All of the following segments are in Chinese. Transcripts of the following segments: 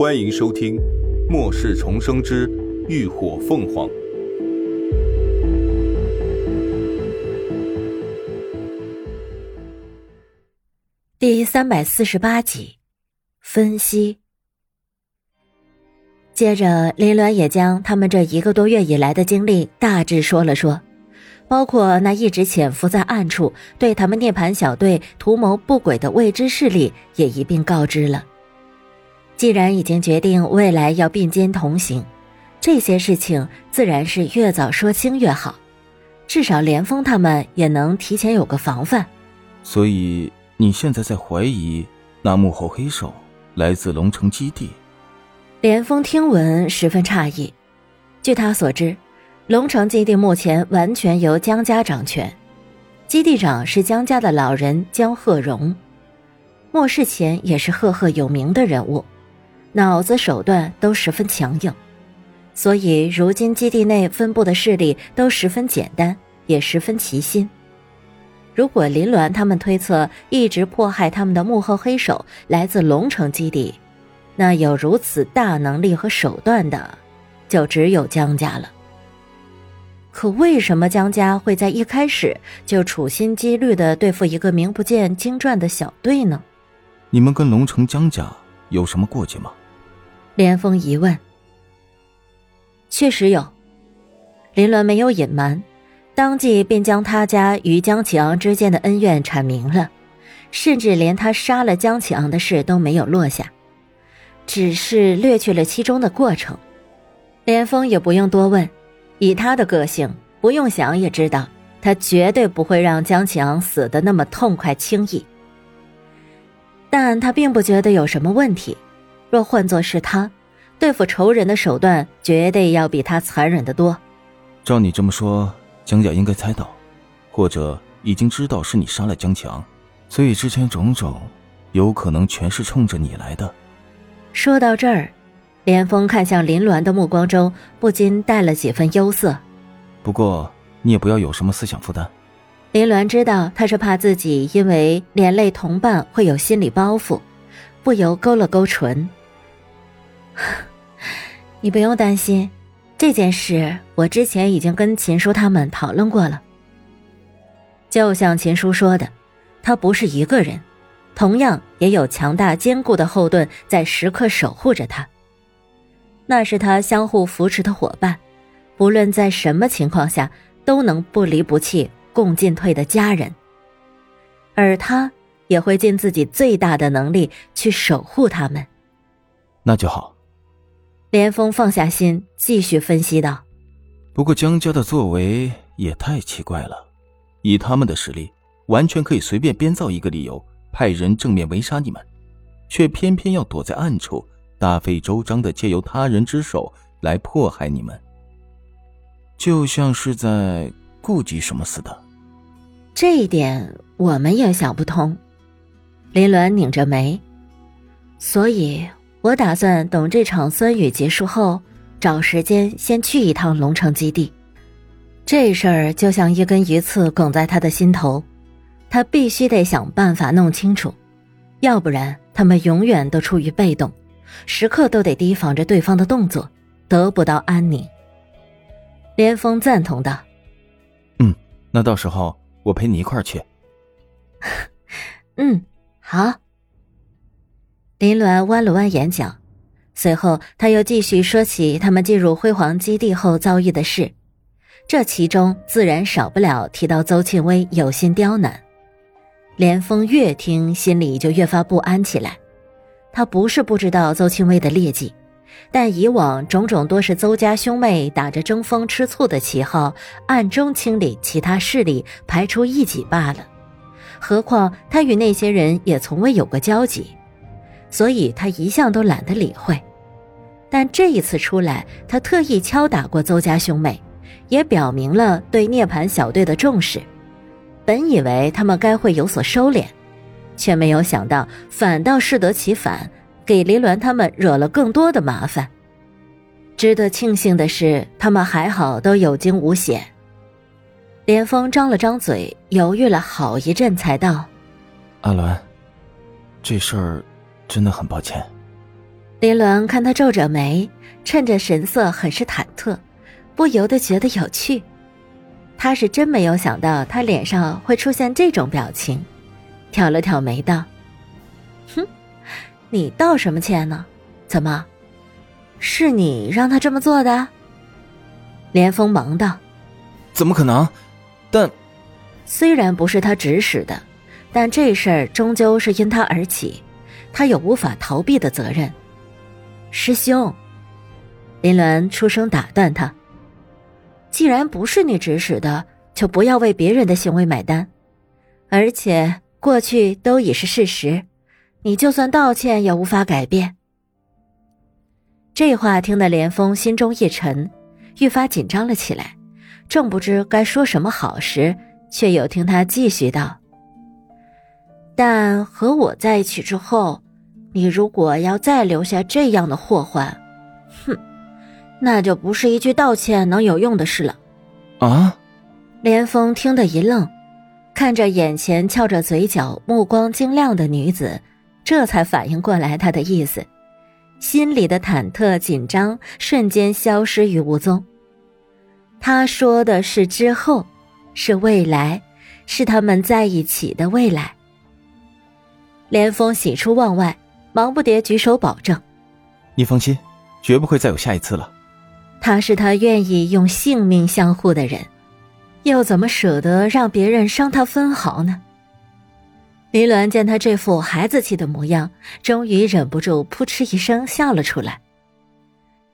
欢迎收听《末世重生之浴火凤凰》第三百四十八集分析。接着，林鸾也将他们这一个多月以来的经历大致说了说。包括那一直潜伏在暗处对他们涅槃小队图谋不轨的未知势力，也一并告知了。既然已经决定未来要并肩同行，这些事情自然是越早说清越好，至少连峰他们也能提前有个防范。所以你现在在怀疑那幕后黑手来自龙城基地？连峰听闻十分诧异，据他所知。龙城基地目前完全由江家掌权，基地长是江家的老人江鹤荣，末世前也是赫赫有名的人物，脑子手段都十分强硬，所以如今基地内分布的势力都十分简单，也十分齐心。如果林鸾他们推测一直迫害他们的幕后黑手来自龙城基地，那有如此大能力和手段的，就只有江家了。可为什么江家会在一开始就处心积虑的对付一个名不见经传的小队呢？你们跟龙城江家有什么过节吗？连峰一问。确实有，林鸾没有隐瞒，当即便将他家与江启昂之间的恩怨阐明了，甚至连他杀了江启昂的事都没有落下，只是略去了其中的过程。连峰也不用多问。以他的个性，不用想也知道，他绝对不会让江启昂死的那么痛快轻易。但他并不觉得有什么问题。若换作是他，对付仇人的手段绝对要比他残忍的多。照你这么说，江家应该猜到，或者已经知道是你杀了江强，所以之前种种，有可能全是冲着你来的。说到这儿。连峰看向林鸾的目光中不禁带了几分忧色。不过你也不要有什么思想负担。林鸾知道他是怕自己因为连累同伴会有心理包袱，不由勾了勾唇。你不用担心，这件事我之前已经跟秦叔他们讨论过了。就像秦叔说的，他不是一个人，同样也有强大坚固的后盾在时刻守护着他。那是他相互扶持的伙伴，不论在什么情况下都能不离不弃、共进退的家人。而他也会尽自己最大的能力去守护他们。那就好。连峰放下心，继续分析道：“不过江家的作为也太奇怪了，以他们的实力，完全可以随便编造一个理由，派人正面围杀你们，却偏偏要躲在暗处。”大费周章的借由他人之手来迫害你们，就像是在顾及什么似的。这一点我们也想不通。林鸾拧着眉，所以我打算等这场酸雨结束后，找时间先去一趟龙城基地。这事儿就像一根鱼刺梗在他的心头，他必须得想办法弄清楚，要不然他们永远都处于被动。时刻都得提防着对方的动作，得不到安宁。连峰赞同道：“嗯，那到时候我陪你一块儿去。”嗯，好。林鸾弯了弯眼角，随后他又继续说起他们进入辉煌基地后遭遇的事，这其中自然少不了提到邹庆威有心刁难。连峰越听心里就越发不安起来。他不是不知道邹庆威的劣迹，但以往种种多是邹家兄妹打着争风吃醋的旗号，暗中清理其他势力，排除异己罢了。何况他与那些人也从未有过交集，所以他一向都懒得理会。但这一次出来，他特意敲打过邹家兄妹，也表明了对涅槃小队的重视。本以为他们该会有所收敛。却没有想到，反倒适得其反，给林鸾他们惹了更多的麻烦。值得庆幸的是，他们还好，都有惊无险。连峰张了张嘴，犹豫了好一阵，才道：“阿鸾，这事儿真的很抱歉。”林伦看他皱着眉，趁着神色很是忐忑，不由得觉得有趣。他是真没有想到他脸上会出现这种表情，挑了挑眉道：“哼，你道什么歉呢？怎么，是你让他这么做的？”连峰忙道：“怎么可能？但虽然不是他指使的，但这事儿终究是因他而起，他有无法逃避的责任。”师兄，林鸾出声打断他：“既然不是你指使的，就不要为别人的行为买单。而且过去都已是事实，你就算道歉也无法改变。”这话听得连峰心中一沉。愈发紧张了起来，正不知该说什么好时，却又听他继续道：“但和我在一起之后，你如果要再留下这样的祸患，哼，那就不是一句道歉能有用的事了。”啊！连峰听得一愣，看着眼前翘着嘴角、目光晶亮的女子，这才反应过来她的意思。心里的忐忑紧张瞬间消失于无踪。他说的是之后，是未来，是他们在一起的未来。连峰喜出望外，忙不迭举手保证：“你放心，绝不会再有下一次了。”他是他愿意用性命相护的人，又怎么舍得让别人伤他分毫呢？林鸾见他这副孩子气的模样，终于忍不住扑哧一声笑了出来。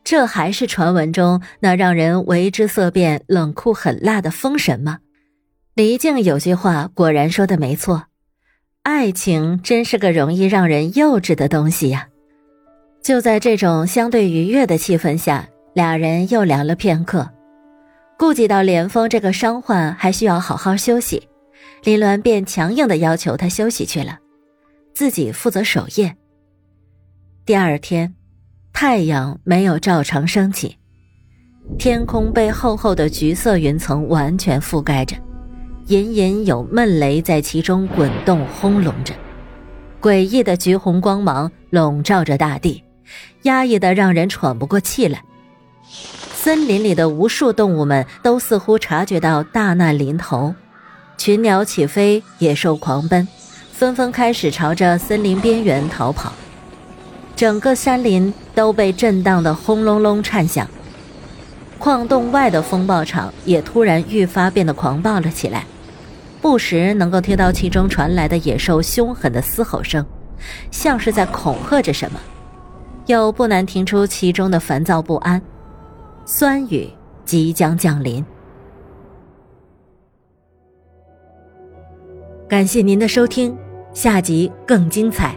这还是传闻中那让人为之色变、冷酷狠辣的风神吗？黎静有句话果然说的没错，爱情真是个容易让人幼稚的东西呀。就在这种相对愉悦的气氛下，俩人又聊了片刻。顾及到连峰这个伤患还需要好好休息。林鸾便强硬的要求他休息去了，自己负责守夜。第二天，太阳没有照常升起，天空被厚厚的橘色云层完全覆盖着，隐隐有闷雷在其中滚动轰隆着，诡异的橘红光芒笼罩着大地，压抑的让人喘不过气来。森林里的无数动物们都似乎察觉到大难临头。群鸟起飞，野兽狂奔，纷纷开始朝着森林边缘逃跑。整个山林都被震荡的轰隆隆颤响。矿洞外的风暴场也突然愈发变得狂暴了起来，不时能够听到其中传来的野兽凶狠的嘶吼声，像是在恐吓着什么，又不难听出其中的烦躁不安。酸雨即将降临。感谢您的收听，下集更精彩。